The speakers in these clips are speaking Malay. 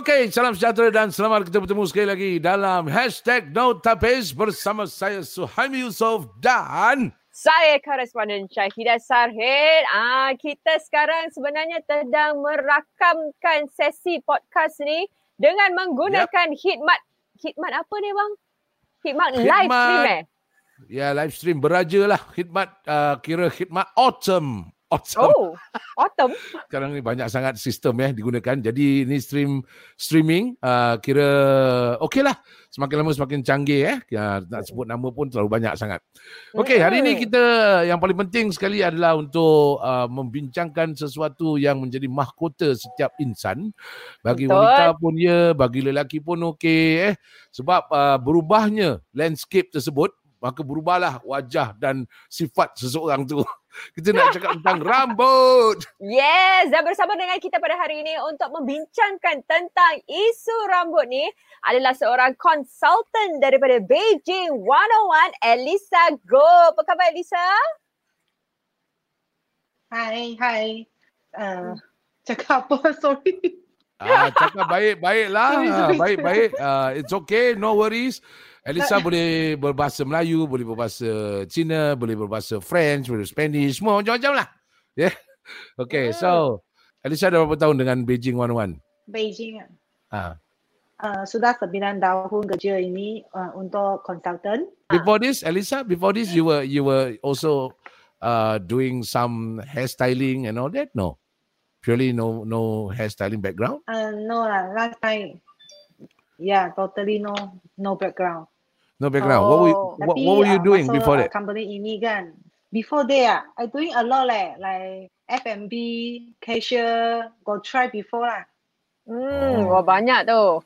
Okey, salam sejahtera dan selamat kita bertemu sekali lagi dalam Hashtag No bersama saya Suhaimi Yusof dan saya koresponden Syahidah Sarhid. Ah, kita sekarang sebenarnya sedang merakamkan sesi podcast ni dengan menggunakan yep. khidmat khidmat apa ni bang? Khidmat, khidmat live stream eh? Ya, live stream beraja lah. Khidmat, uh, kira khidmat autumn. Autumn. Oh, autumn. Sekarang ni banyak sangat sistem ya digunakan. Jadi ni stream streaming uh, kira okey lah. Semakin lama semakin canggih eh. Ya, nak sebut nama pun terlalu banyak sangat. Okey, hari ni kita yang paling penting sekali adalah untuk uh, membincangkan sesuatu yang menjadi mahkota setiap insan. Bagi Betul. wanita pun ya, bagi lelaki pun okey eh. Sebab uh, berubahnya landscape tersebut maka berubahlah wajah dan sifat seseorang tu. Kita nak cakap tentang rambut. Yes, dan bersama dengan kita pada hari ini untuk membincangkan tentang isu rambut ni adalah seorang konsultan daripada Beijing 101, Elisa Go. Apa khabar Elisa? Hai, hai. Uh, cakap apa? Sorry. Ah, cakap baik, baiklah. Ah, baik, baik. Uh, it's okay, no worries. Elisa boleh berbahasa Melayu, boleh berbahasa Cina, boleh berbahasa French, boleh Spanish, semua macam-macam lah. Yeah. Okay, so Elisa dah berapa tahun dengan Beijing 101? Beijing. Ah. Uh, sudah 9 tahun kerja ini uh, untuk konsultan. Before this, Elisa, before this you were you were also uh, doing some hairstyling and all that? No. Purely no no hairstyling background? Uh, no lah, last time Yeah, totally no no background. No background. Oh, what were what, what were you doing before that? Company ini kan. Before that, I doing a lot leh, like F&B, cashier, go try before lah. Hmm, oh. wah banyak tu.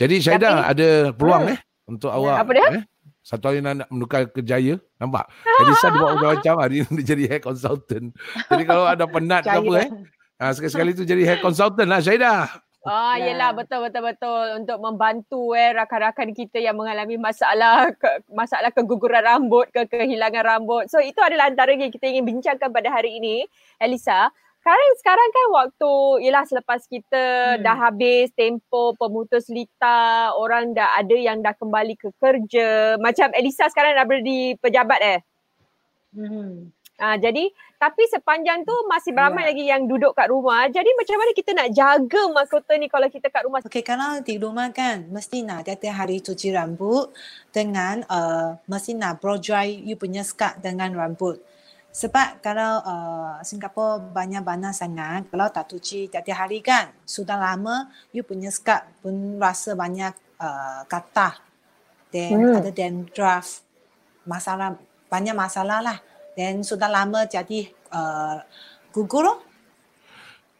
Jadi Syahidah Tapi, ada peluang hmm. eh untuk ya, awak. Apa dia? Eh? Satu hari nak menukar kerjaya, nampak? Jadi saya buat macam-macam hari ni jadi hair consultant. Jadi kalau ada penat ke apa eh, ha, sekali-sekali tu jadi hair consultant lah Syahidah. Ah, yeah. yelah betul betul betul untuk membantu eh rakan-rakan kita yang mengalami masalah ke, masalah keguguran rambut ke kehilangan rambut. So itu adalah antara yang kita ingin bincangkan pada hari ini, Elisa. Sekarang sekarang kan waktu ialah selepas kita hmm. dah habis tempo pemutus lita, orang dah ada yang dah kembali ke kerja. Macam Elisa sekarang dah berada di pejabat eh. Hmm. Ah, jadi tapi sepanjang tu masih ramai yeah. lagi yang duduk kat rumah. Jadi macam mana kita nak jaga mahkota ni kalau kita kat rumah? Okay, kalau di rumah kan mesti nak tiap-tiap hari cuci rambut dengan uh, mesti nak blow dry you punya skat dengan rambut. Sebab kalau uh, Singapura banyak panas sangat, kalau tak cuci tiap-tiap hari kan, sudah lama you punya skat pun rasa banyak uh, katah. Dan hmm. ada dandruff. Masalah, banyak masalah lah. Dan sudah lama jadi uh, gugur loh.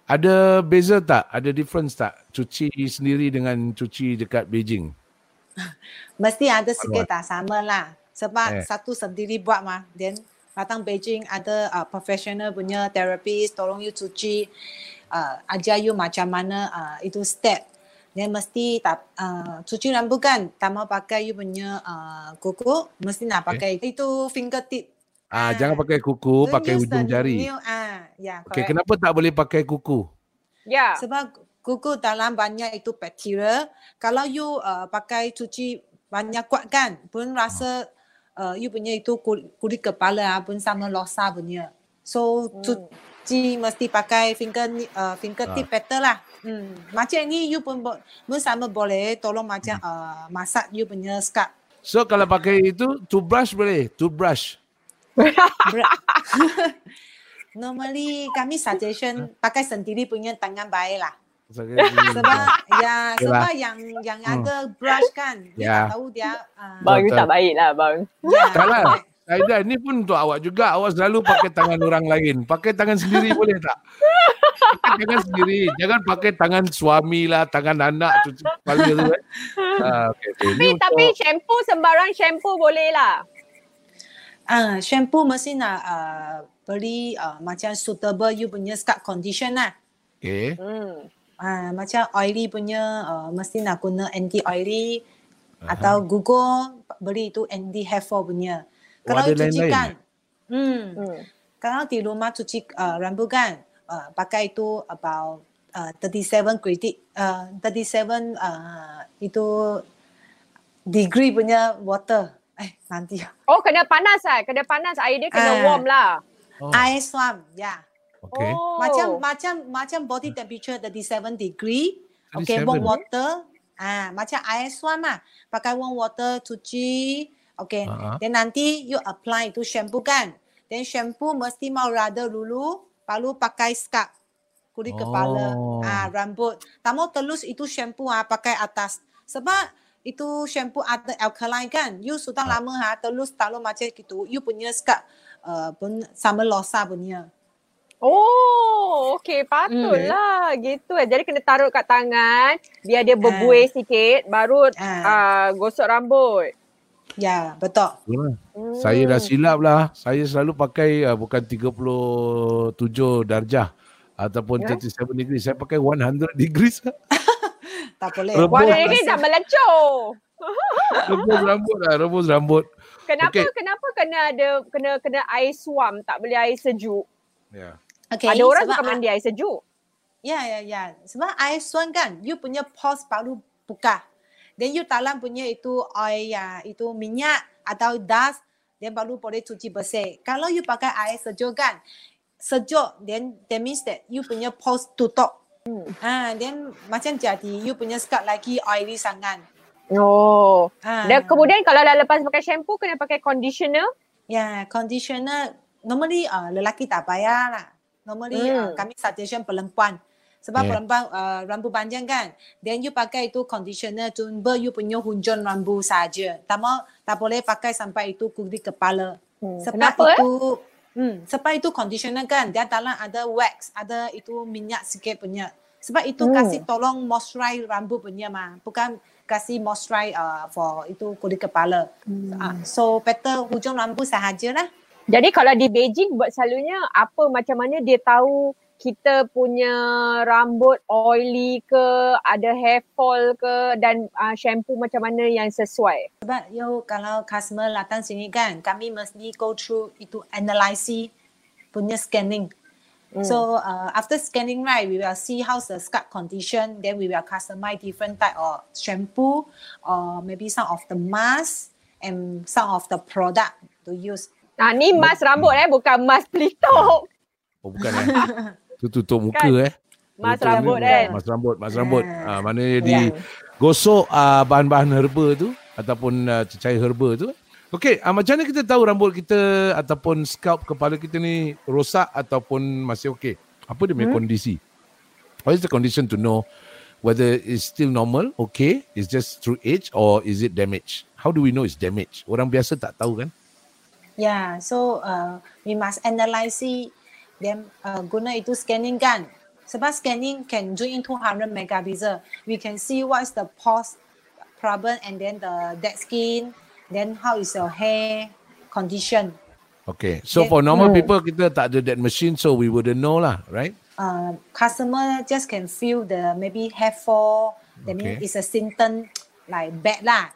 Ada beza tak? Ada difference tak? Cuci sendiri dengan cuci dekat Beijing? Mesti ada sikit tak sama lah. Sebab eh. satu sendiri buat mah. Then datang Beijing ada uh, professional punya therapist tolong you cuci. Uh, ajar you macam mana uh, itu step. Then mesti tak uh, cuci rambut kan. Tak mau pakai you punya uh, kuku. Mesti nak pakai eh. itu fingertip Ah, ah, jangan pakai kuku, pakai ujung jari. New, ah, yeah, okay, kenapa tak boleh pakai kuku? Ya. Yeah. Sebab kuku dalam banyak itu bakteria. Kalau you uh, pakai cuci banyak kuat kan, pun rasa uh, you punya itu kulit kepala pun sama losa punya. So hmm. cuci mesti pakai finger uh, finger tip ah. better lah. Hmm. Macam ni you pun, pun sama boleh tolong macam hmm. uh, masak you punya scalp. So kalau pakai itu toothbrush boleh? Toothbrush. Normally kami suggestion pakai sendiri punya tangan baik lah. Sebab ya sebab yang yang hmm. ada brush kan dia ya. tahu dia uh, bang tak baik lah bang. Ya. Salah. Aida ni pun untuk awak juga. Awak selalu pakai tangan orang lain. Pakai tangan sendiri boleh tak? Pakai tangan sendiri. Jangan pakai tangan suami lah, tangan anak cuci kepala tu. Eh. Uh, okay, okay. Tapi, tapi shampoo sembarang shampoo boleh lah. Ah, uh, shampoo mesti nak uh, beli uh, macam suitable you punya scalp condition lah. Okay. Hmm. Uh, macam oily punya uh, mesti nak guna anti oily uh-huh. atau Google beli itu anti hair fall punya. Oh, kalau cuci kan, hmm, hmm. kalau di rumah cuci uh, rambut kan, uh, pakai itu about uh, 37 grade uh, 37 uh, itu degree punya water. Eh nanti. Oh kena panas lah. Kena panas. Air dia kena Ah. warm lah. Oh, Ice swam, ya. Yeah. okay. Oh. Macam macam macam body temperature 37 degree. Okay, 37. warm water. Ah, macam air swam lah. Pakai warm water cuci. Okay. Ah. Then nanti you apply itu shampoo kan. Then shampoo mesti mau rada dulu. Lalu pakai scalp. Kulit kepala. Oh. Ah, rambut. Tak mau telus itu shampoo ah pakai atas. Sebab itu shampoo ada alkaline kan. You sudah Ah. lama ha telus taruh macam gitu. You punya scalp uh, pun sama losa punya. Oh, okey patutlah Hmm. gitu eh. Jadi kena taruh kat tangan biar dia berbuih sikit baru Ah. uh, gosok rambut. Ya, betul. Hmm. Saya dah silap lah. Saya selalu pakai uh, bukan 37 darjah ataupun Ya? 37 degree. Saya pakai 100 degrees. Tak boleh. Rebus. Warna ini Masa- dah melecur. rebus rambut lah. Rebus rambut. Kenapa Okey. kenapa kena ada kena kena air suam tak boleh air sejuk? Ya. Okay, ada orang suka mandi air sejuk. Ya, ya, ya. Sebab air suan kan, you punya pores baru buka. Then you dalam punya itu oil ya, itu minyak atau dust, then baru boleh cuci bersih. Kalau you pakai air sejuk kan, sejuk, then that means that you punya pores tutup. Hmm. Ah, then macam jadi you punya scalp lagi oily sangat. Oh. Ah. Dan kemudian kalau dah lepas pakai shampoo kena pakai conditioner. Ya, conditioner normally uh, lelaki tak payah lah. Normally uh, Hmm. kami suggestion perempuan. Sebab Yeah. perempuan uh, rambut panjang kan. Then you pakai itu conditioner cuma you punya hunjun rambut saja. Tak mau tak boleh pakai sampai itu kulit kepala. Hmm. Sebab Kenapa eh? Hmm, sebab itu conditioner kan dia dalam ada wax, ada itu minyak sikit punya. Sebab itu Hmm. kasih tolong moisturize rambut punya mah. Bukan kasih moisturize uh, for itu kulit kepala. Hmm. Ah, so better hujung rambut sahaja lah. Jadi kalau di Beijing buat selalunya apa macam mana dia tahu kita punya rambut oily ke, ada hair fall ke dan uh, shampoo macam mana yang sesuai. Sebab you kalau customer datang sini kan, kami mesti go through itu analysis punya scanning. Hmm. So uh, after scanning right, we will see how's the scalp condition. Then we will customize different type of shampoo or maybe some of the mask and some of the product to use. Nah, ni mask rambut eh bukan mask pelitup. Oh bukan eh. Tu tutup muka Kan? eh. Mask Tutup rambut kan. Mas rambut, mas rambut. Ah. Ah, maknanya Ya. di gosok ah, bahan-bahan herba tu ataupun uh, cecair herba tu. Okey, ah, macam mana kita tahu rambut kita ataupun scalp kepala kita ni rosak ataupun masih okey? Apa dia punya Hmm? kondisi? What is the condition to know whether it's still normal, okay, it's just through age or is it damaged? How do we know it's damaged? Orang biasa tak tahu kan? Yeah, so uh, we must analyze then uh, guna itu scanning kan. Sebab scanning can zoom in 200 megapixel. We can see what is the pores problem and then the dead skin, then how is your hair condition. Okay, so Then- for normal Hmm. people kita tak ada that machine so we wouldn't know lah, right? Uh, customer just can feel the maybe hair fall. That means Okay. it's a symptom like bad lah.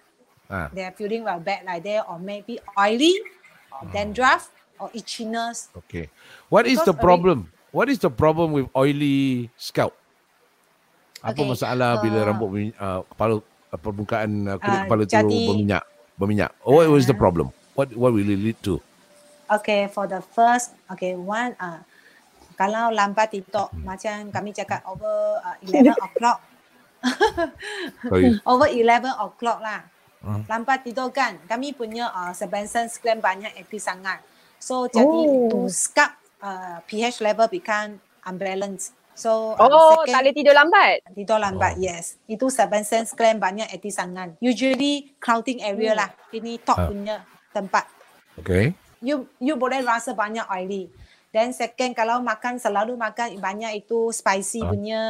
Ah. They are feeling well bad like that or maybe oily or dandruff or itchiness. Okay. What is the Because already- problem? What is the problem with oily scalp? Apa Okay, masalah bila uh, rambut minyak, uh, kepala uh, permukaan uh, kulit uh, kepala tu jadi- berminyak, berminyak. What was the problem? What what will it lead to? Okay, for the first, okay, one, uh, kalau lambat tidur, macam kami cakap over uh, 11 o'clock, over 11 o'clock lah. Hmm. Lambat tidur kan, kami punya uh, Sebastian gland banyak aktif sangat. So, jadi Oh. itu scalp uh, pH level become unbalanced. So, uh, Oh, tak boleh tidur lambat. Tidur lambat, Oh. yes. Itu Sebastian gland banyak aktif sangat. Usually, clouding area Hmm. lah. Ini top Ah. punya tempat. Okay. you you boleh rasa banyak oily. Then second kalau makan selalu makan banyak itu spicy Ah. punya,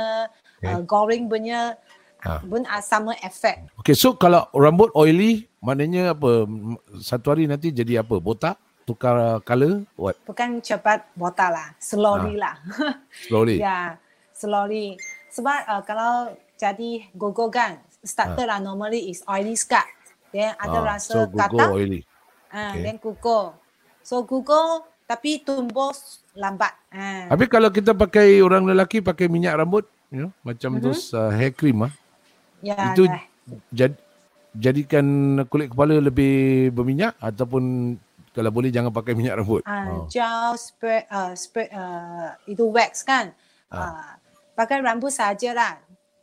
Okay. uh, goreng punya Ah. pun uh, sama effect. Okay, so kalau rambut oily, maknanya apa? Satu hari nanti jadi apa? Botak? Tukar color? What? Bukan cepat botak lah, slowly Ah. lah. Slowly? Ya, yeah, slowly. Sebab uh, kalau jadi gogo kan, starter lah normally is oily scalp. Then ada Ah, so rasa kata, oily. ah, Okay. then gugur. So gugur tapi tumbuh lambat. Ah. Habis kalau kita pakai orang lelaki pakai minyak rambut, you know, macam Mhm. those uh, hair cream ah. Ya, Itu dah. jad, jadikan kulit kepala lebih berminyak ataupun kalau boleh jangan pakai minyak rambut. Ah, Oh. gel spray, uh, spray uh, itu wax kan. Uh, pakai rambut saja lah.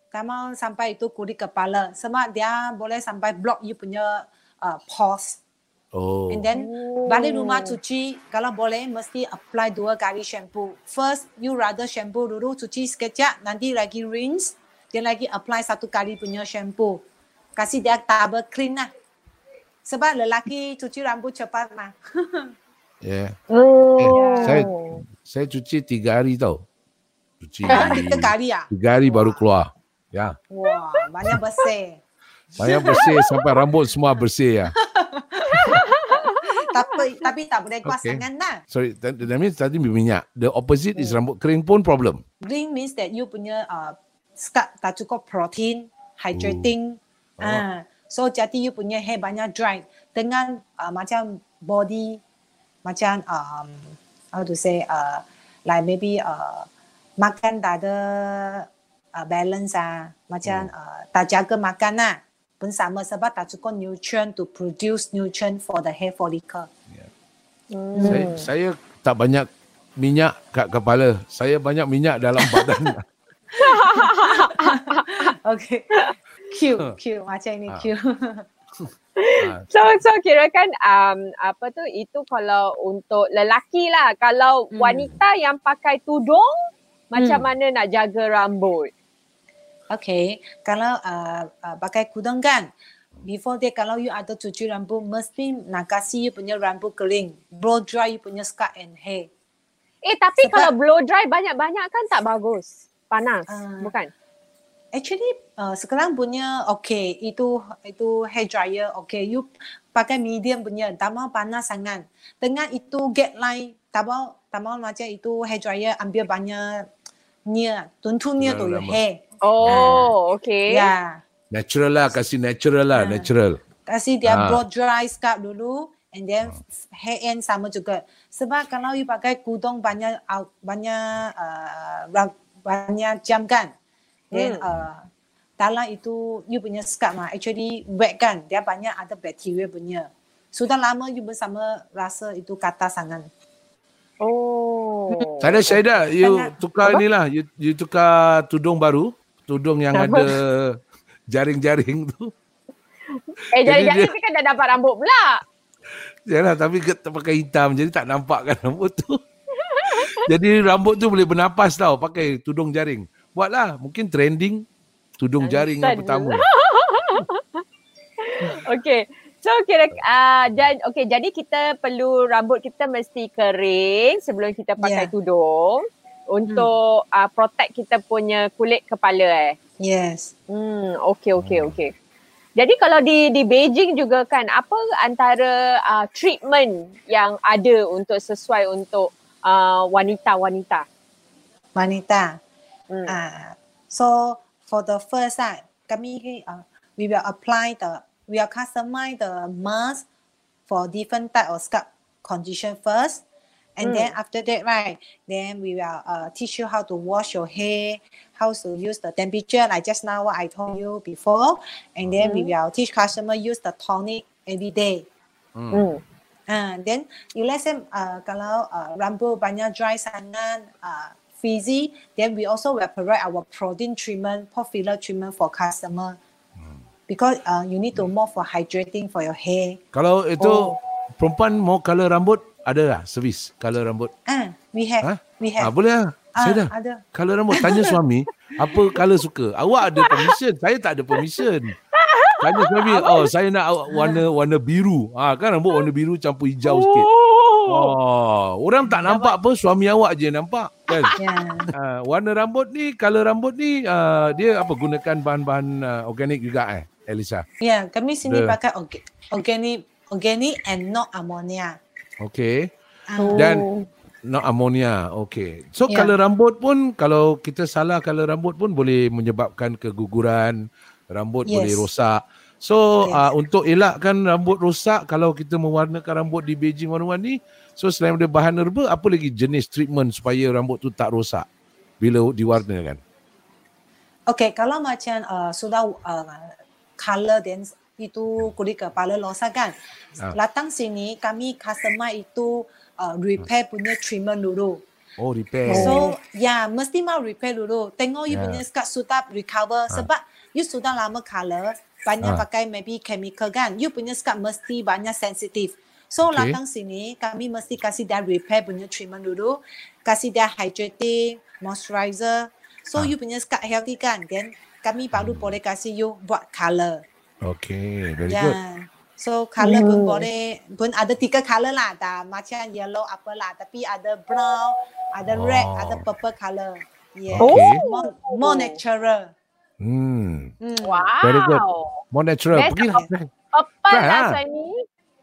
Tak mau sampai itu kulit kepala. Sebab dia boleh sampai block you punya uh, pores. Oh. And then Oh. balik rumah cuci, kalau boleh mesti apply dua kali shampoo. First, you rather shampoo dulu, cuci sekejap, nanti lagi rinse, dia lagi apply satu kali punya shampoo. Kasih dia double clean lah. Sebab lelaki cuci rambut cepat mah. Yeah. Oh. Eh, saya saya cuci tiga hari tau. Cuci Tiga kali ah. tiga hari baru keluar. Ya. Wah, banyak bersih. Banyak bersih sampai rambut semua bersih ya. tapi tapi tak boleh kuat Okay. sangat lah. Sorry, that, that means tadi berminyak. The opposite is rambut kering pun problem. Green means that you punya uh, scalp tak cukup protein, hydrating. Oh. Ah, so jadi you punya hair banyak dry. Dengan uh, macam body, macam um, how to say, uh, like maybe uh, makan tak ada uh, balance ah, macam uh, tak jaga makan lah. Pun sama sebab tak cukup nutrient to produce nutrient for the hair follicle. Hmm. Saya, saya tak banyak minyak kat kepala. Saya banyak minyak dalam badan. Okay. Cute, cute. Macam ini Ah. cute. ha, So so kira kan um, apa tu itu kalau untuk lelaki lah. Kalau Hmm. wanita yang pakai tudung macam Hmm. mana nak jaga rambut? Okay, kalau uh, uh, pakai kudung kan, before dia kalau you ada cuci rambut, mesti nak kasih you punya rambut kering. Blow dry you punya scalp and hair. Eh tapi Sebab- kalau blow dry banyak-banyak kan tak bagus. Panas, Ah. bukan? Actually, uh, sekarang punya okay, itu itu hair dryer okay. You pakai medium punya, tak mau panas sangat. Dengan itu get line, tak mau tak mau macam itu hair dryer ambil banyak near, tuntun near to your Lama. hair. Oh, okay. Yeah. natural lah, kasih natural lah, Ah. natural. Kasih dia Ah. blow dry scalp dulu and then hair end sama juga. Sebab kalau you pakai kudung banyak out- banyak uh, banyak jam kan. Then Hmm. uh, dalam itu you punya scalp mah actually wet kan. Dia banyak ada bakteria punya. Sudah lama you bersama rasa itu kata sangat. Oh. Saya Syaida, you Sangat- tukar Apa? inilah, you, you tukar tudung baru, tudung yang Apa? ada jaring-jaring tu. Eh jadi-jadi dia- kan dah dapat rambut pula. Yalah, tapi pakai hitam jadi tak nampak kan rambut tu. jadi rambut tu boleh bernapas tau pakai tudung jaring. Buatlah, mungkin trending tudung jaring yang pertama. Okay. So kira uh, dan okay jadi kita perlu rambut kita mesti kering sebelum kita pakai Yeah. tudung untuk uh, protect kita punya kulit kepala eh. Yes. Hmm okay okay okay. Jadi kalau di di Beijing juga kan apa antara uh, treatment yang ada untuk sesuai untuk uh, wanita-wanita? Wanita. Hmm. Ah, so for the first time, kami uh, we will apply the we will customize the mask for different type of scalp condition first, and then after that, right, then we will uh, teach you how to wash your hair, how to use the temperature, like just now what I told you before, and then we will teach customer use the tonic every day. Hmm. Hmm. Ah, then you let's say uh, kalau uh, rambut banyak dry sangat, uh, frizzy, then we also will provide our protein treatment, pore filler treatment for customer. Because uh, you need to more for hydrating for your hair. Kalau itu Oh. perempuan mau color rambut, ada lah servis color rambut. Ah, we have, Ha? we Ah, have. boleh lah. Ah, Saya dah. ada. Color rambut tanya suami, apa color suka? Awak ada permission, saya tak ada permission. Tanya suami, oh saya nak warna warna biru. Ah kan rambut warna biru campur hijau sikit. Oh. Orang tak nampak apa, suami awak je nampak kan. Yeah. Uh, warna rambut ni, color rambut ni uh, dia apa gunakan bahan-bahan uh, organik juga eh, Elisa. yeah, kami sini The- pakai orga- organic, organic and not ammonia. Okay. Ah, Oh. Dan not ammonia. Okay. So Ya. color rambut pun kalau kita salah color rambut pun boleh menyebabkan keguguran, rambut Yes. boleh rosak. So Yes. uh, untuk elakkan rambut rosak kalau kita mewarnakan rambut di Beijing warna-warni, so selain daripada bahan herba, apa lagi jenis treatment supaya rambut tu tak rosak bila diwarnakan? Okay, kalau macam uh, sudah uh, color then itu kulit kepala losak kan. Ah. Datang sini kami customer itu uh, repair punya treatment dulu. Oh, repair. So, ya, mesti mau repair dulu. Tengok you Yeah. punya scalp sudah recover sebab you sudah lama color, banyak Ah. pakai maybe chemical kan. You punya scalp mesti banyak sensitif. So, Okay. datang sini kami mesti kasih dia repair punya treatment dulu, kasih dia hydrating, moisturizer. So, Ah. you punya scalp healthy kan. Then kami baru boleh kasih you buat color. Okay, very Ya. good. So color pun Hmm. boleh pun ada tiga color lah dah macam yellow apa lah tapi ada brown, ada red, Oh. ada purple color. Yeah. Okay. More, more natural. Hmm. Hmm. Wow. Very good. More natural. Best Pergi of- lah. Lah saya ni.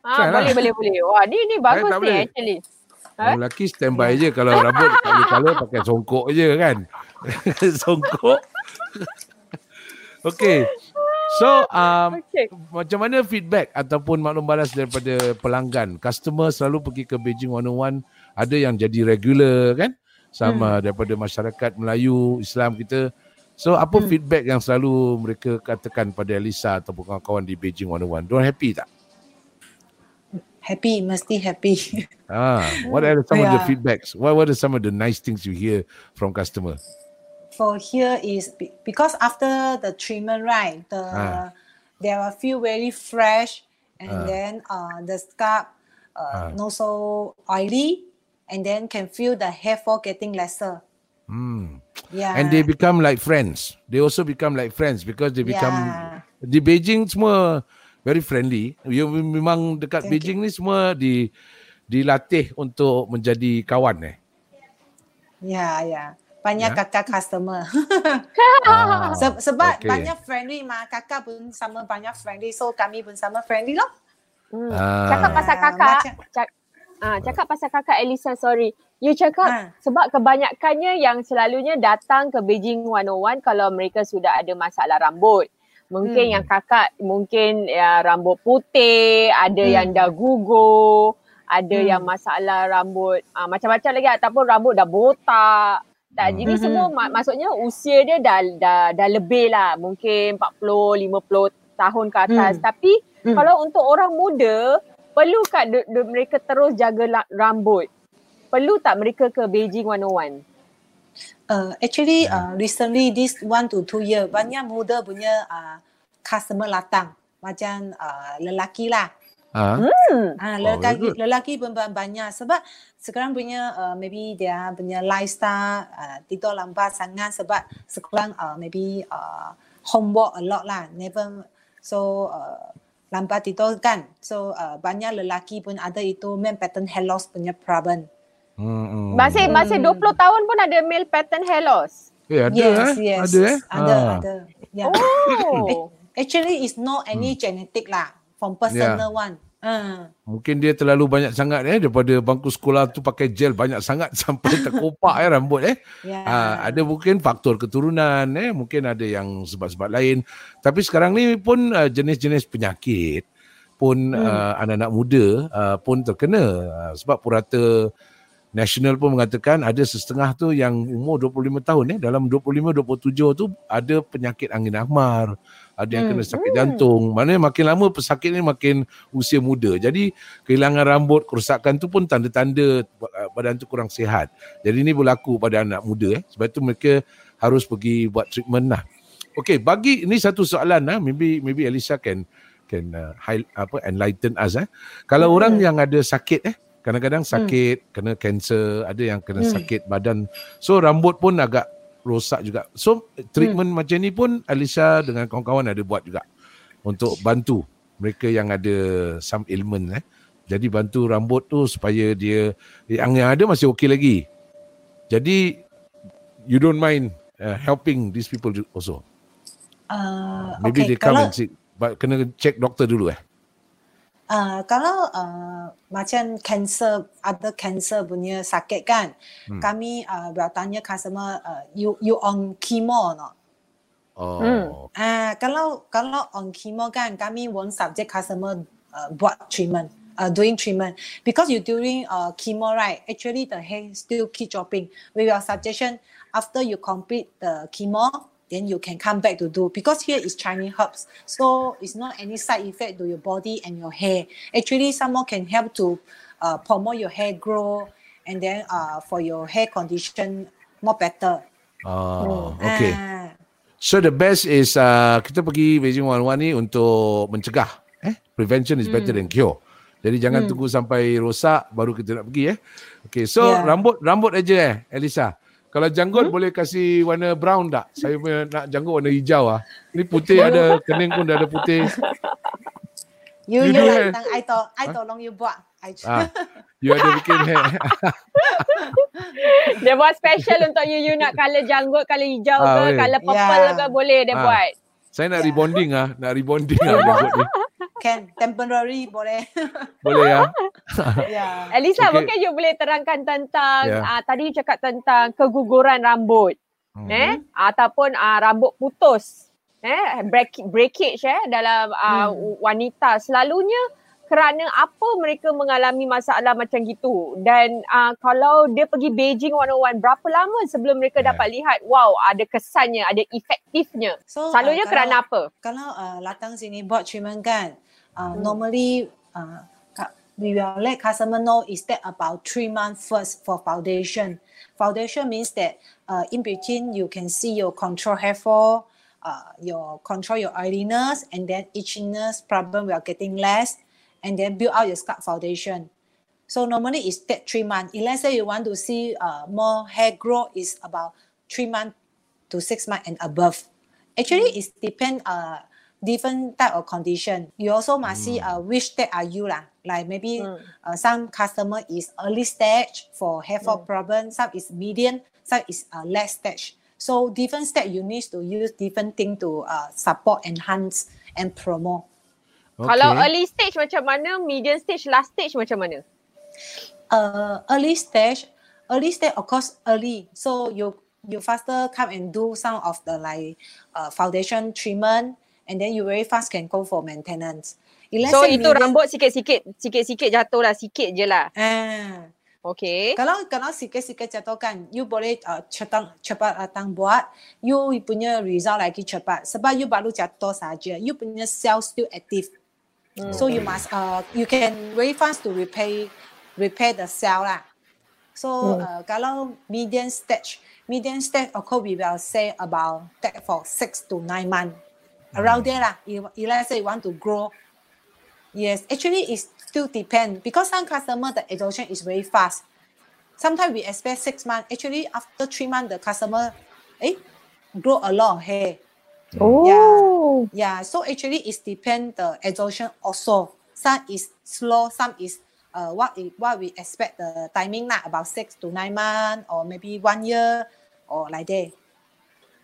Ha, Try lah. boleh, boleh, boleh. Wah, ni ni bagus ni boleh. actually. Orang lelaki standby je kalau rambut boleh colour pakai songkok je kan. songkok. okay. So um, Okay. macam mana feedback ataupun maklum balas daripada pelanggan? Customer selalu pergi ke Beijing 101, ada yang jadi regular kan? Sama daripada masyarakat Melayu, Islam kita. So apa Hmm. feedback yang selalu mereka katakan pada Elisa ataupun kawan-kawan di Beijing 101? Diorang happy tak? Happy, mesti happy. Ah, what are some of the Yeah. feedbacks? What what are some of the nice things you hear from customer? For here is be- because after the treatment, right? The Ah. there are feel very fresh, and Ah. then uh, the scalp uh, Ah. not so oily, and then can feel the hair fall getting lesser. Hmm. Yeah. And they become like friends. They also become like friends because they become Yeah. di Beijing semua very friendly. You memang dekat Thank Beijing ni semua di dilatih untuk menjadi kawan eh. Ya, ya. Banyak Ya. kakak customer. Ah, Se- sebab okay. banyak friendly mah. Kakak pun sama banyak friendly. So kami pun sama friendly loh. Hmm. Ah. Cakap pasal Ah, kakak, macam- cak, ah, cakap pasal kakak Elisa, sorry. You cakap Ah. sebab kebanyakannya yang selalunya datang ke Beijing 101 kalau mereka sudah ada masalah rambut. Mungkin Hmm. yang kakak mungkin ya, rambut putih, ada Hmm. yang dah gugur, ada Hmm. yang masalah rambut ah, macam-macam lagi ataupun rambut dah botak. Tak, Hmm. jadi semua mak- maksudnya usia dia dah dah dah lebih lah, mungkin 40, 50 tahun ke atas. Hmm. Tapi Hmm. kalau untuk orang muda, perlu de, de, mereka terus jaga la, rambut? Perlu tak mereka ke Beijing 101? Uh, actually, uh, recently this one to two year banyak muda punya uh, customer datang macam uh, lelaki lah. Ah, Hmm. Ah, Oh, lelaki good. lelaki pun ba- banyak sebab sekarang punya uh, maybe dia punya lifestyle uh, tidur lambat sangat sebab sekarang uh, maybe uh, homework a lot lah never so uh, lambat tidur kan so uh, banyak lelaki pun ada itu main pattern hair loss punya problem. Hmm, hmm. Masih masih Hmm. 20 tahun pun ada male pattern hair loss. Eh, ada yes, eh? yes. Ada eh? Ada, Ah. ada. Yeah. Oh. Actually, it's not any genetic lah from personal one. Uh. Mungkin dia terlalu banyak sangat eh daripada bangku sekolah tu pakai gel banyak sangat sampai terkopak eh rambut eh. Yeah. Ah, ada mungkin faktor keturunan eh mungkin ada yang sebab-sebab lain tapi sekarang ni pun uh, jenis-jenis penyakit pun Hmm. uh, anak-anak muda uh, pun terkena uh, sebab purata nasional pun mengatakan ada setengah tu yang umur 25 tahun eh dalam 25 27 tu ada penyakit angin ahmar ada yang Hmm. kena sakit jantung maknanya makin lama pesakit ni makin usia muda jadi kehilangan rambut kerosakan tu pun tanda-tanda badan tu kurang sihat jadi ini berlaku pada anak muda eh. Sebab itu mereka harus pergi buat treatment lah. Okay, bagi ini satu soalan lah. Maybe maybe Elisa can can uh, high, apa enlighten us eh. Kalau Hmm. orang yang ada sakit eh, kadang-kadang sakit, kena kanser, ada yang kena Hmm. sakit badan. So rambut pun agak rosak juga. So treatment Hmm. macam ni pun Elisa dengan kawan-kawan ada buat juga untuk bantu mereka yang ada some ailment eh. Jadi bantu rambut tu supaya dia yang yang ada masih okey lagi. Jadi you don't mind uh, helping these people also. Uh, Maybe okay, they come kalau and see but kena check doktor dulu eh. Uh, kalau uh, macam cancer ada cancer punya sakit kan, Hmm. kami uh, bertanya customer uh, you you on chemo or not? Oh. Hmm. Ah, kalau kalau on chemo kan, kami won't subject customer uh, buat treatment, uh, doing treatment because you during uh, chemo right, actually the hair still keep dropping. With your suggestion, after you complete the chemo, then you can come back to do because here is Chinese herbs. So it's not any side effect to your body and your hair. Actually, some more can help to uh, promote your hair grow and then uh, for your hair condition more better. Oh, okay. Ah. So the best is uh, kita pergi Beijing One One ni untuk mencegah. Eh, prevention is better than cure. Jadi jangan tunggu sampai rosak baru kita nak pergi eh. Okay, so Yeah. rambut rambut aja eh, Elisa. Kalau janggut boleh kasih warna brown tak? Saya punya nak janggut warna hijau ah. Ni putih ada, kening pun dah ada putih. You, You you, do like hair? tang I to I tolong you buat. I Ah, you ada bikin hair. Dia buat special untuk you. You nak colour janggut, colour hijau Ah, ke, boleh. colour purple Yeah. ke boleh dia Ah. buat. Saya nak rebonding ah, nak rebonding ah ni. can temporary boleh. Boleh ah. yeah. Elisa, Okay. mungkin you boleh terangkan tentang Yeah. uh, tadi you cakap tentang keguguran rambut. Hmm. eh ataupun uh, rambut putus eh break, breakage eh dalam uh, Hmm. wanita selalunya kerana apa mereka mengalami masalah macam gitu dan uh, kalau dia pergi Beijing 101 berapa lama sebelum mereka Yeah. dapat lihat wow ada kesannya ada efektifnya So selalunya uh, kerana apa kalau uh, datang sini buat treatment kan, uh, Hmm. normally uh, we will let customer know is that about three months first for foundation. Foundation means that uh, in between you can see your control hair fall, uh, your control your oiliness, and then itchiness problem will getting less, and then build out your scalp foundation. So normally it's that three months. If let's say you want to see uh, more hair growth, is about three months to six months and above. Actually, it depend uh different type of condition. You also must see uh which stage are you lah. Like maybe Mm. uh, some customer is early stage for hair fall Mm. problem, some is medium, some is uh, less stage. So different stage you need to use different thing to uh, support, enhance, and promote. Okay. kalau early stage macam mana medium stage last stage macam mana uh, early stage, early stage of course early. So you you faster come and do some of the like uh, foundation treatment, and then you very fast can go for maintenance. Let's so itu medium- rambut sikit-sikit sikit-sikit jatuh lah sikit je lah Ah, okay kalau kalau sikit-sikit jatuh kan, you boleh uh, cepat cepat datang buat, you punya result lagi cepat. Sebab you baru jatuh saja, you punya cell still active. So you must uh you can very fast to repair repair the cell lah. So uh, kalau medium stage, medium stage of course we will say about that for six to nine months. Around there lah. If, if let's say you want to grow, yes, actually it still depend because some customer the adoption is very fast. Sometimes we expect six months. Actually after three months the customer, eh, grow a lot of hair. oh Yeah, so actually it depend the exhaustion also. Some is slow, some is uh, what what we expect the timing lah about six to nine months or maybe one year or like that.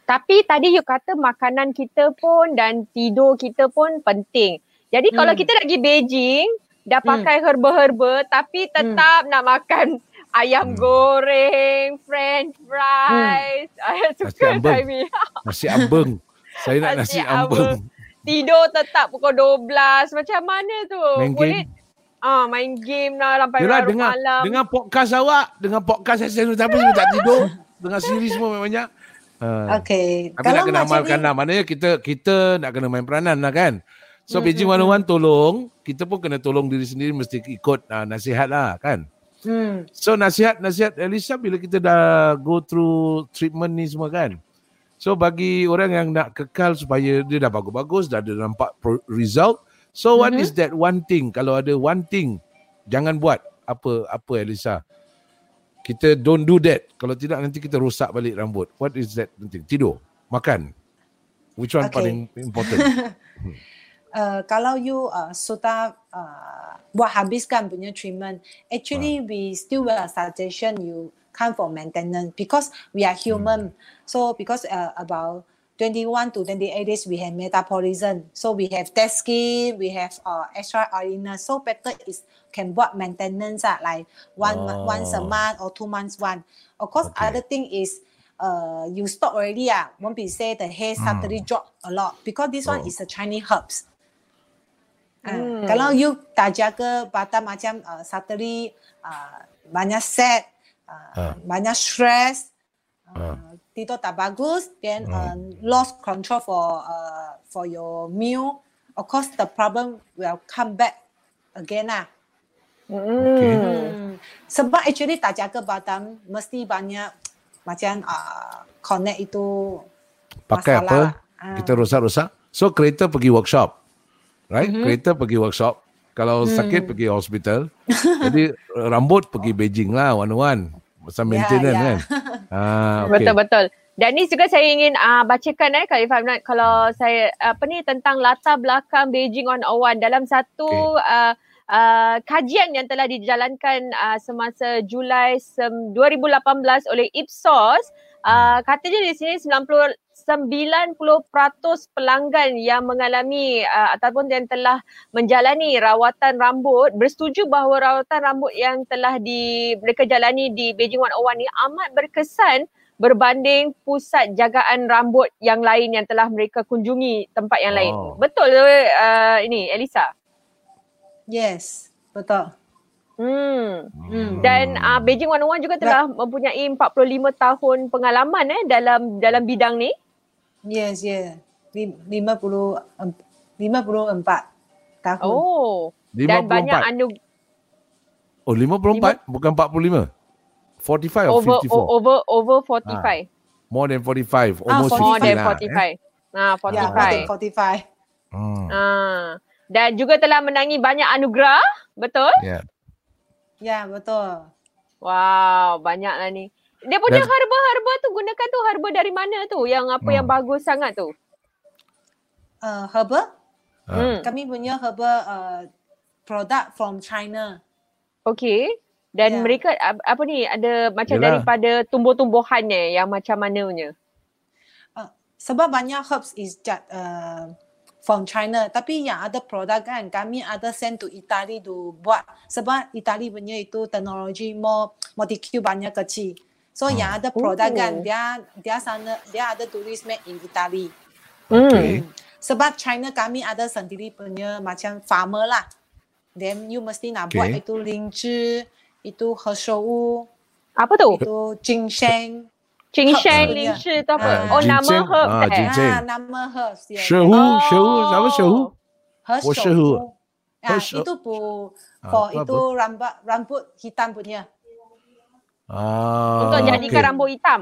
Tapi tadi you kata makanan kita pun dan tidur kita pun penting. Jadi kalau Hmm. kita nak pergi Beijing, dah Hmm. pakai herba-herba tapi tetap nak makan ayam Hmm. goreng, french fries. Hmm. I Nasi suka ambeng. Nasi ambeng. Saya nak Nasi ambeng. Tidur tetap pukul 12. Macam mana tu? Main Boleh game. Ah, main game lah sampai Yalah larut dengan malam. dengan podcast awak, dengan podcast saya tapi saya tak tidur. Dengan series semua banyak. Uh, Okay. Tapi nak kena amalkan lah. Maknanya kita kita nak kena main peranan lah kan. So Hmm, Beijing hmm, 101 tolong, kita pun kena tolong diri sendiri mesti ikut uh, nasihat lah kan. Hmm. So nasihat-nasihat Elisa bila kita dah go through treatment ni semua kan. So bagi orang yang nak kekal supaya dia dah bagus-bagus, dah ada nampak result. So what Mhm. is that one thing? Kalau ada one thing, jangan buat apa apa Elisa. Kita don't do that. Kalau tidak nanti kita rosak balik rambut. What is that penting? Tidur, makan. Which one Okay. paling important? Uh, kalau you uh, sudah uh, buat habiskan punya treatment, actually we still will suggestion you come for maintenance because we are human. So because uh, about 21 to 28 days we have metabolism. So we have dead skin, we have uh, extra oiliness. So better is can buat maintenance ah, like one mo- once a Oh. month or two months one. Of course, Okay. other thing is uh, you stop already ah. Won't be say the hair suddenly drop a lot because this one Oh. is a Chinese herbs. Ah, Hmm. Kalau you tak jaga badan macam uh, suddenly uh, banyak sad, uh, Ah. banyak stress, uh, Ah. tidur tak bagus, then Hmm. uh, lost control for uh, for your meal. Of course, the problem will come back again lah. Okay. Hmm. Hmm. Sebab actually tak jaga badan mesti banyak macam uh, connect itu Pakai masalah apa? Ah. Kita rosak-rosak. So kereta pergi workshop. Right? Mhm. Kereta pergi workshop. Kalau Hmm. sakit pergi hospital. Jadi rambut pergi Beijing lah one-one. Pasal Ya, maintenance ya. kan. Ah, okay. Betul betul. Dan ni juga saya ingin uh, bacakan eh kalau if I'm not, kalau saya apa ni tentang latar belakang Beijing on Awan dalam satu Okay. uh, uh, kajian yang telah dijalankan uh, semasa Julai sem- 2018 oleh Ipsos uh, katanya di sini 90 90% pelanggan yang mengalami uh, ataupun yang telah menjalani rawatan rambut bersetuju bahawa rawatan rambut yang telah di mereka jalani di Beijing 101 ni amat berkesan berbanding pusat jagaan rambut yang lain yang telah mereka kunjungi tempat yang lain. Oh. Betul uh, ini Elisa. Yes, betul. Hmm. Hmm. Dan uh, Beijing 101 juga telah mempunyai 45 tahun pengalaman eh dalam dalam bidang ni. Yes, yes. Lim- Lima puluh lima puluh empat tahun. Oh. Dan 54. banyak anu Oh 54 bukan 45. 45 or over 54. o- over over 45. More than 45. Ah, Almost 50 More than lah. 45. Ah, Yeah, more than 45. forty five. Eh? Hmm. Ah. Dan juga telah menangi banyak anugerah, betul? Yeah. Ya, betul. Wow, banyaklah ni. Dia punya Dan- herba-herba tu gunakan tu herba dari mana tu? Yang apa Hmm. yang bagus sangat tu? Uh, herbal, Ah. Hmm. kami punya herbal uh, product from China. Okay. Dan Ya. mereka ap- apa ni ada macam Yelah. daripada tumbuh-tumbuhannya yang macam mananya? Sebab banyak herbs is just uh, from China. Tapi yang ada produk kan, kami ada send to Italy to buat. Sebab Italy punya itu teknologi more molecule banyak kecil. So yang ah. ada produk kan oh. dia dia sana dia ada tulis made in Italy. Mm. Sebab China kami ada sendiri punya macam farmer lah. Then you mesti nak okay. buat itu linci, itu hershou. Apa tu? Itu ginseng. Ginseng, linci, tu apa? Uh, oh, nama herb. Ah, eh. ah, nama herb. Yeah. Shehu, oh. shehu, nama shehu. Hershou. Oh, ah, itu bu, ah, for itu rambut, rambut hitam punya. Ah, Untuk jadikan okay. rambut hitam.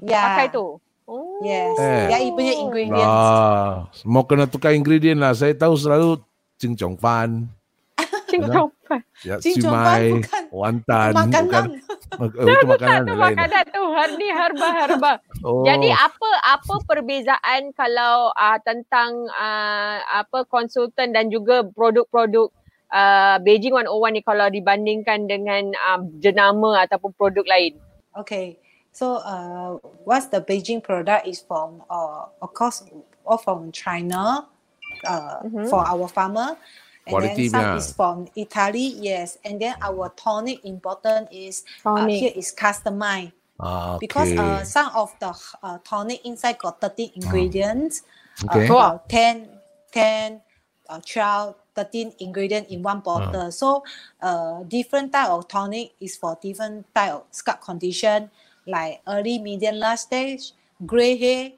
Ya. Pakai tu. Oh. Yes. Eh. Dia punya ingredients. Ah, mau kena tukar ingredient lah. Saya tahu selalu cincong fan, Cincong ya, Cincong fan simai, bukan- wantan, Makanan. bukan. Oh, itu makanan tu lain. makanan tu. Har- Ni herba-herba. Oh, Jadi apa apa perbezaan kalau uh, tentang uh, apa konsultan dan juga produk-produk uh, Beijing 101 ni kalau dibandingkan dengan uh, jenama ataupun produk lain? Okay. So uh, what's the Beijing product is from uh, of course all from China uh, Mhm. for our farmer. And Quality then some punya. is from Italy, yes. And then our tonic important is uh, Tonic. here is customized. ah, okay. because uh, some of the uh, tonic inside got 13 ingredients, Okay. uh, about 10, 10, uh, 12, 13 ingredient in one bottle. So uh, different type of tonic is for different type of scalp condition, like early, medium, last stage, gray hair,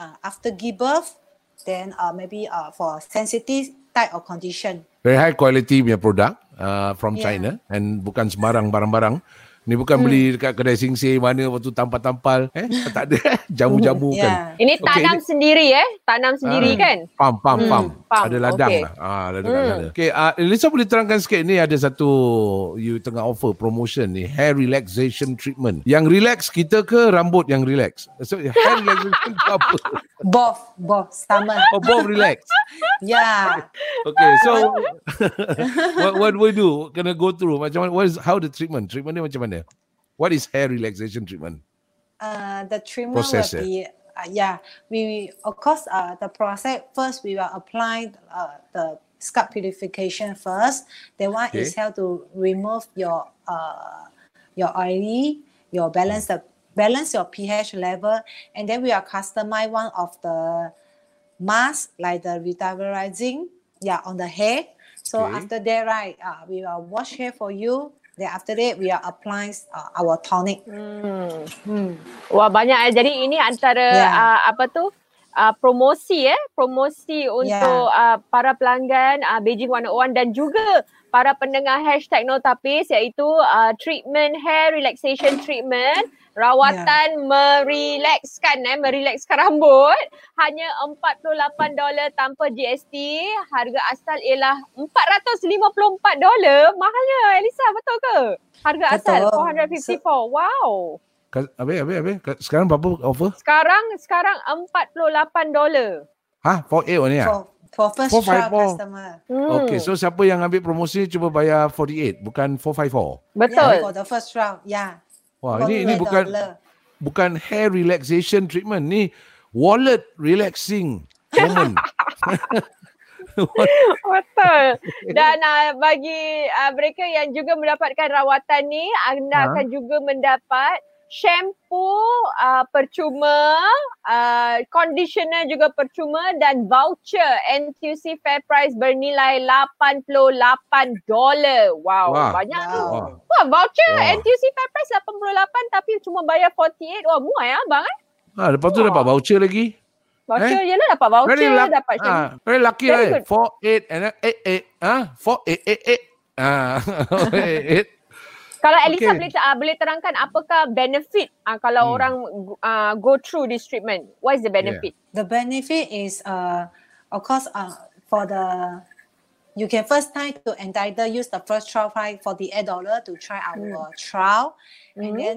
uh, after give birth, then uh, maybe uh, for sensitive type of condition. Very high quality punya produk uh, from Yeah. China and bukan sembarang barang-barang. Ni bukan Hmm. beli dekat kedai sing-sing mana waktu tampal-tampal. Eh, tak ada. Jamu-jamu kan. Yeah. Ini Okay, tanam ini- sendiri eh? Tanam sendiri Ah. kan? Pam, pam, Hmm, pam. pam, Ada ladang okay. lah. Ah, ada Hmm. sana. Okay, uh, Elisa boleh terangkan sikit ni ada satu you tengah offer promotion ni hair relaxation treatment. Yang relax kita ke rambut yang relax? So hair relaxation tu apa? Both, both, sama. Oh, both relax. Yeah. Okay, so what what do we do? Kena go through macam mana? What is how the treatment? Treatment dia macam mana? What is hair relaxation treatment? Uh, the treatment Process, will be uh, yeah. We of course uh, the process first we will apply uh, the scalp purification first. Then one is Okay. how to remove your uh your oily, your balance the balance your pH level, and then we are customize one of the mask like the revitalizing yeah on the hair. So Okay. after that right, uh, we will wash hair for you. Then after that we are applying uh, our tonic. Hmm. Hmm. Wah banyak eh. Jadi ini antara Ya. uh, apa tu? Uh, promosi eh? Promosi untuk uh, para pelanggan uh, Beijing 101 dan juga para pendengar hashtag no tapis iaitu uh, treatment hair relaxation treatment. Rawatan merilekskan eh? Merilekskan rambut. Hanya $48 tanpa GST harga asal ialah $454 mahalnya Elisa betul ke? Harga asal Betul. 454 wow. Ka- Habis, habis, habis. Ka- Sekarang berapa offer? sekarang sekarang $48 Ha? 48 only ah? For for first Four, trial five, four. customer. hmm. Okay, so siapa yang ambil promosi cuba bayar 48, bukan 454. betul Yeah, for the first trial. Yeah. Wah, ini ini $48. bukan bukan hair relaxation treatment, ni wallet relaxing moment. Betul. Dan uh, bagi uh, mereka yang juga mendapatkan rawatan ni, anda Ha? akan juga mendapat shampoo uh, percuma, uh, conditioner juga percuma dan voucher NTUC Fair Price bernilai $88. Wow, Wah. banyak tu. Wow. Wah. Wah, voucher Wah. NTUC Fair Price 88 tapi cuma bayar 48. Wah, murah ya abang eh? Ha, lepas tu Wah. dapat voucher lagi. Voucher, eh? yelah dapat voucher, Very luck, dapat shampoo. ah, very lucky lah. good. 4 8 and then 8 8. Ah, 4 8 8 8. Ah, 8 8. Kalau Elisa Okay. boleh uh, boleh terangkan apakah benefit uh, kalau Hmm. orang uh, go through this treatment? What is the benefit? The benefit is, uh, of course, uh, for the you can first time to entitle use the first trial price forty eight dollar to try our trial, and Mhm. then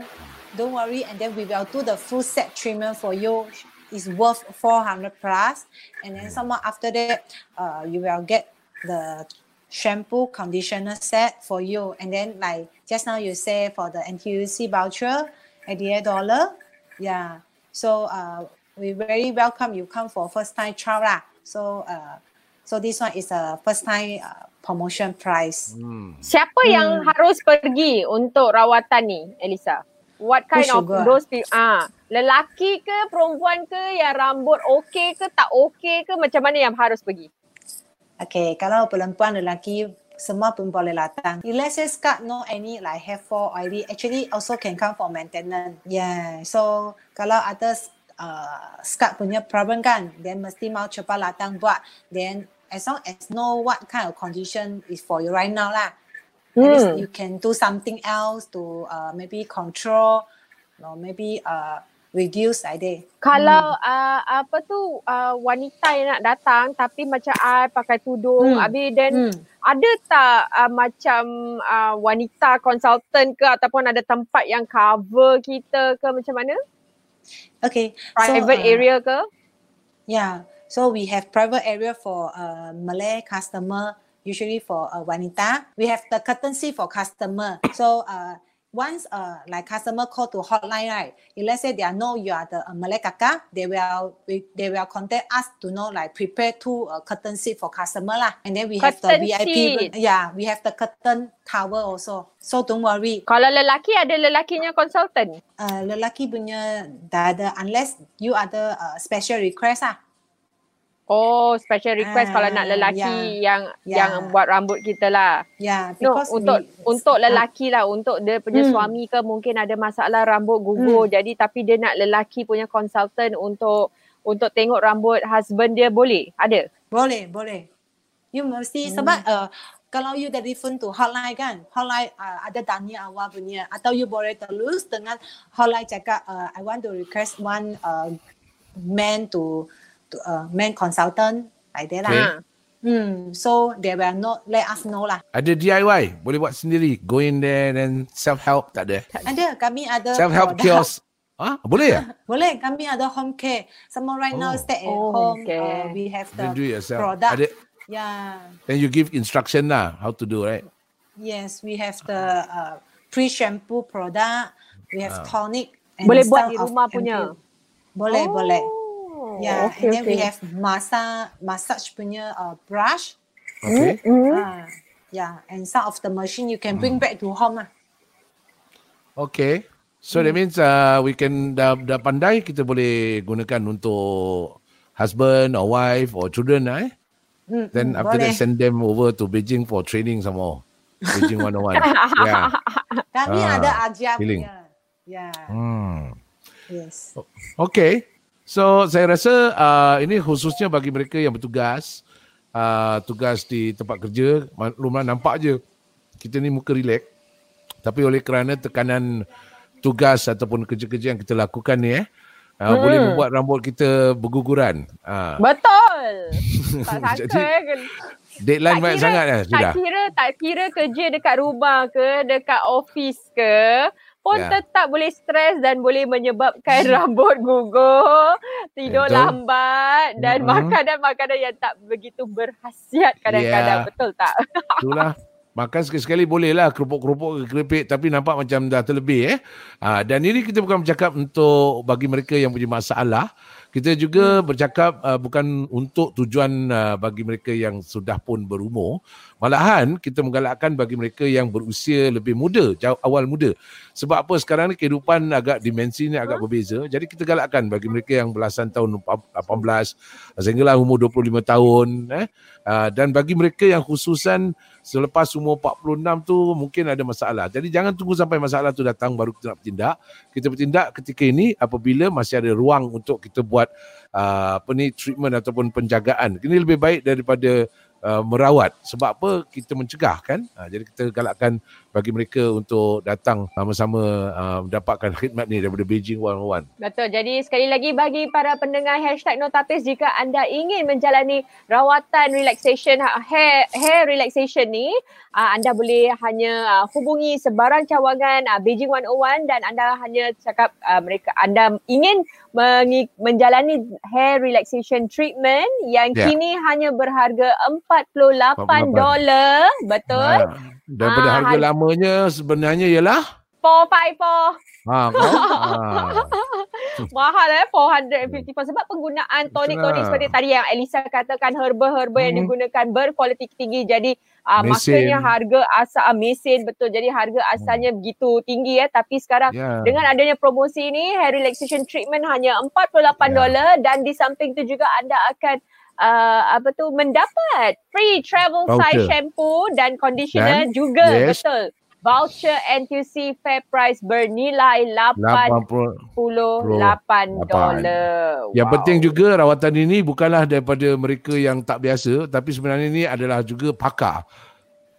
don't worry, and then we will do the full set treatment for you. It's worth four hundred plus, and then someone after that, uh, you will get the shampoo conditioner set for you, and then like just now you say for the NTUC voucher, eighty eight dollar, yeah. So uh, we very welcome you come for first time trial lah. So uh, so this one is a first time uh, promotion price. Hmm. Siapa Hmm. yang harus pergi untuk rawatan ni, Elisa? What kind Who of go? those people? Ah, lelaki ke, perempuan ke, yang rambut okey ke, tak okey ke, macam mana yang harus pergi? Okay, kalau perempuan lelaki semua pun boleh datang. If let's say scalp no any like hair fall oily, actually also can come for maintenance. Yeah, so kalau ada uh, scalp punya problem kan, then mesti mau cepat datang buat. Then as long as know what kind of condition is for you right now lah. At least Hmm. you can do something else to uh, maybe control or maybe uh, reduce that. Kalau uh, apa tu uh, wanita yang nak datang tapi macam I pakai tudung, Hmm. habis then Hmm. ada tak uh, macam uh, wanita consultant ke ataupun ada tempat yang cover kita ke macam mana? Okay. Private so, uh, area ke? Yeah. So we have private area for uh, Malay customer, usually for uh, wanita. We have the courtesy for customer. So uh, once uh, like customer call to hotline, right? If let's say they are know you are the uh, Malay kakak, they will we, they will contact us to know like prepare two uh, curtain seat for customer lah. And then we have the VIP. seat. Yeah, we have the curtain cover also. So don't worry. Kalau lelaki ada lelakinya consultant. Uh, lelaki punya dah ada unless you ada uh, special request ah. Oh, special request Ah, kalau nak lelaki yang Ya. yang buat rambut kita lah. Yeah, No, because untuk we, untuk Ah, lelaki lah, untuk dia punya Hmm. suami ke mungkin ada masalah rambut gugur. Jadi tapi dia nak lelaki punya consultant untuk untuk tengok rambut husband dia boleh? Ada? Boleh, boleh. You mesti sebab uh, kalau you telefon to hotline kan, hotline uh, ada tanya awak punya atau you boleh terus dengan hotline cakap uh, I want to request one uh, man to uh, man consultant like that lah. Okay. Ha. Hmm, so they will not let us know lah. Ada DIY, boleh buat sendiri. Go in there and self help tak ada. Ada kami ada Self help kiosk. Ah, boleh ya? Boleh, kami ada home care. Some right now Oh. stay at Oh, home. okay. Uh, we have the Then do yourself. product. Ada, Yeah. then you give instruction lah how to do right. Yes, we have the uh, pre-shampoo product. We have tonic. and Boleh buat di rumah shampoo. punya? Boleh, boleh. Oh, Yeah, okay, and then we okay. have massage, massage punya uh, brush. Okay. Hmm. Ah, yeah, and some of the machine you can bring back to home. Ah. Okay. So that means uh, we can dah, dah pandai kita boleh gunakan untuk husband or wife or children lah eh. Mm, Then mm, after boleh. that send them over to Beijing for training some more. Beijing 101. ya. Kami Ah, ada ajar feeling. punya. Ya, Hmm. yes. Okay. So saya rasa uh, ini khususnya bagi mereka yang bertugas uh, tugas di tempat kerja maklumlah nampak je kita ni muka relax tapi oleh kerana tekanan tugas ataupun kerja-kerja yang kita lakukan ni eh uh, Hmm. boleh membuat rambut kita berguguran. Uh, Betul. Tak sangka Jadi, eh. deadline Tak banyak kira- sangat dah sudah. Tak kira tak kira kerja dekat rumah ke, dekat office ke, pun Ya. tetap boleh stres dan boleh menyebabkan rambut gugur, tidur Betul. lambat dan Mm-mm. makanan-makanan yang tak begitu berkhasiat kadang-kadang. Ya. Betul tak? Itulah. Makan sekali-sekali boleh lah kerupuk-kerupuk ke keripik tapi nampak macam dah terlebih eh. Ha, dan ini kita bukan bercakap untuk bagi mereka yang punya masalah. Kita juga bercakap uh, bukan untuk tujuan uh, bagi mereka yang sudah pun berumur. Malahan kita menggalakkan bagi mereka yang berusia lebih muda, jauh awal muda. Sebab apa sekarang ni kehidupan agak dimensi ni agak berbeza. Jadi kita galakkan bagi mereka yang belasan tahun 18 sehinggalah umur 25 tahun eh. Uh, dan bagi mereka yang khususan selepas umur 46 tu mungkin ada masalah. Jadi jangan tunggu sampai masalah tu datang baru kita nak bertindak. Kita bertindak ketika ini apabila masih ada ruang untuk kita buat uh, apa ni treatment ataupun penjagaan. Ini lebih baik daripada uh, merawat. Sebab apa? Kita mencegah kan. Uh, jadi kita galakkan bagi mereka untuk datang sama-sama uh, mendapatkan khidmat ni daripada Beijing 101. Betul. Jadi sekali lagi bagi para pendengar hashtag Notapis jika anda ingin menjalani rawatan relaxation hair hair relaxation ni, uh, anda boleh hanya uh, hubungi sebarang cawangan uh, Beijing 101 dan anda hanya cakap uh, mereka anda ingin mengi- menjalani hair relaxation treatment yang Ya. kini hanya berharga 48 dolar. Betul. Ha, daripada Ah, harga har- lamanya sebenarnya ialah 454. ha. Ha. Mahal eh 454 sebab penggunaan tonik-tonik Itulah. seperti tadi yang Elisa katakan herba-herba yang Hmm. digunakan berkualiti tinggi jadi uh, maknanya harga asal uh, mesin betul jadi harga asalnya begitu tinggi eh tapi sekarang Ya. dengan adanya promosi ini hair relaxation treatment hanya 48 Ya. dolar dan di samping tu juga anda akan uh, apa tu mendapat free travel Voucher. size shampoo dan conditioner Dan, juga yes. betul voucher NTUC fair price bernilai 8 80 $88 dolar. Yang penting juga rawatan ini bukanlah daripada mereka yang tak biasa tapi sebenarnya ini adalah juga pakar.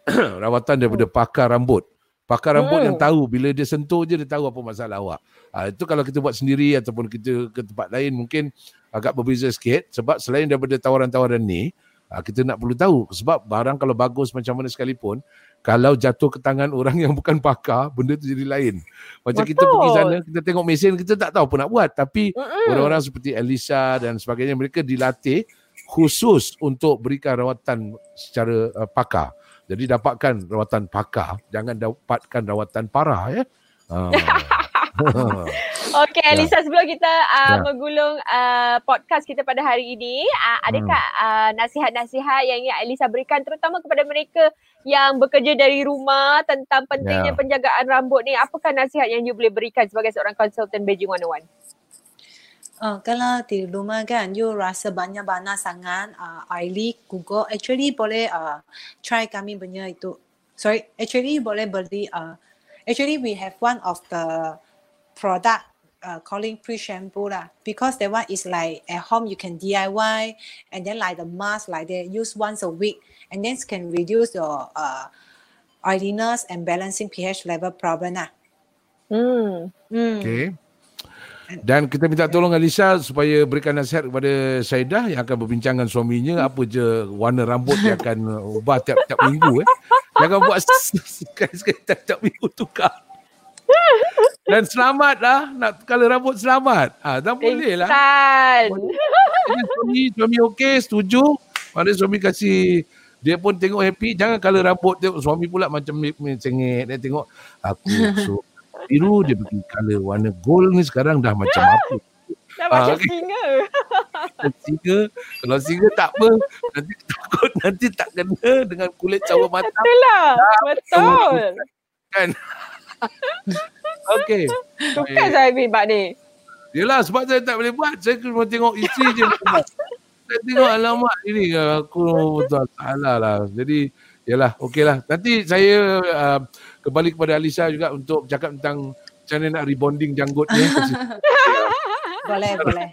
rawatan daripada pakar rambut. Pakar rambut Hmm. yang tahu bila dia sentuh je dia tahu apa masalah awak. Ha, itu kalau kita buat sendiri ataupun kita ke tempat lain mungkin agak berbeza sikit sebab selain daripada tawaran-tawaran ni ha, kita nak perlu tahu sebab barang kalau bagus macam mana sekalipun kalau jatuh ke tangan orang yang bukan pakar benda tu jadi lain. Macam kita Betul. pergi sana kita tengok mesin kita tak tahu apa nak buat tapi Mm-mm. orang-orang seperti Elisa dan sebagainya mereka dilatih khusus untuk berikan rawatan secara uh, pakar. Jadi dapatkan rawatan pakar, jangan dapatkan rawatan parah ya. Uh. Okey Elisa sebelum kita uh, Ya. menggulung uh, podcast kita pada hari ini, uh, adakah Hmm. uh, nasihat-nasihat yang ingin Elisa berikan terutama kepada mereka yang bekerja dari rumah tentang pentingnya Ya. penjagaan rambut ni? Apakah nasihat yang you boleh berikan sebagai seorang konsultan Beijing 101? Uh, kalau di rumah kan, you rasa banyak banyak sangat uh, oily, gugur, actually boleh uh, try kami punya itu. Sorry, actually boleh beli. Uh, actually we have one of the product uh, calling pre shampoo lah because that one is like at home you can DIY and then like the mask like they use once a week and then can reduce your uh, oiliness and balancing pH level problem lah. Hmm. Hmm. Okey. Dan kita minta tolong Alisa supaya berikan nasihat kepada Saidah yang akan berbincang dengan suaminya apa je warna rambut dia akan ubah tiap-tiap minggu eh. Jangan buat sekali-sekali tiap-tiap minggu tukar. Dan selamatlah nak color rambut selamat. Ah dan boleh lah. Suami suami okey setuju. Mana suami kasih dia pun tengok happy jangan color rambut dia suami pula macam sengit dia tengok aku so biru dia pergi color warna gold ni sekarang dah macam apa Dah Ah, macam okey. singa. singa kalau singa tak apa nanti takut nanti tak kena dengan kulit cawan mata Betul lah. Betul. kan okey Tukar saya bibak ni. Yelah sebab saya tak boleh buat saya cuma tengok isteri je saya tengok alamak ini aku betul salah lah jadi Yalah, okeylah. Nanti saya uh, kembali kepada Alisa juga untuk cakap tentang macam mana nak rebonding janggut ni. Boleh, boleh.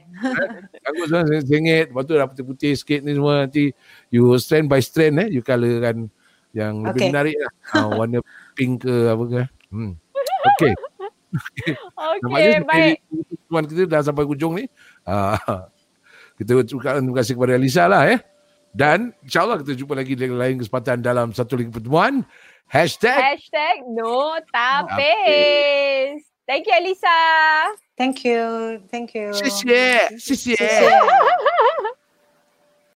janggut semua sengit, lepas tu dah putih-putih sikit ni semua nanti you strand by strand eh, you colourkan yang lebih Okay. menarik lah. Uh, warna pink ke apa ke. Hmm. Okay. Okey, baik. Teman kita dah sampai hujung ni. Uh, kita ucapkan terima kasih kepada Alisa lah eh. Dan insyaAllah kita jumpa lagi di lain kesempatan dalam satu lagi pertemuan. Hashtag Hashtag no tapis. Thank you, Elisa. Thank you. Thank you. 谢谢，谢谢。谢谢。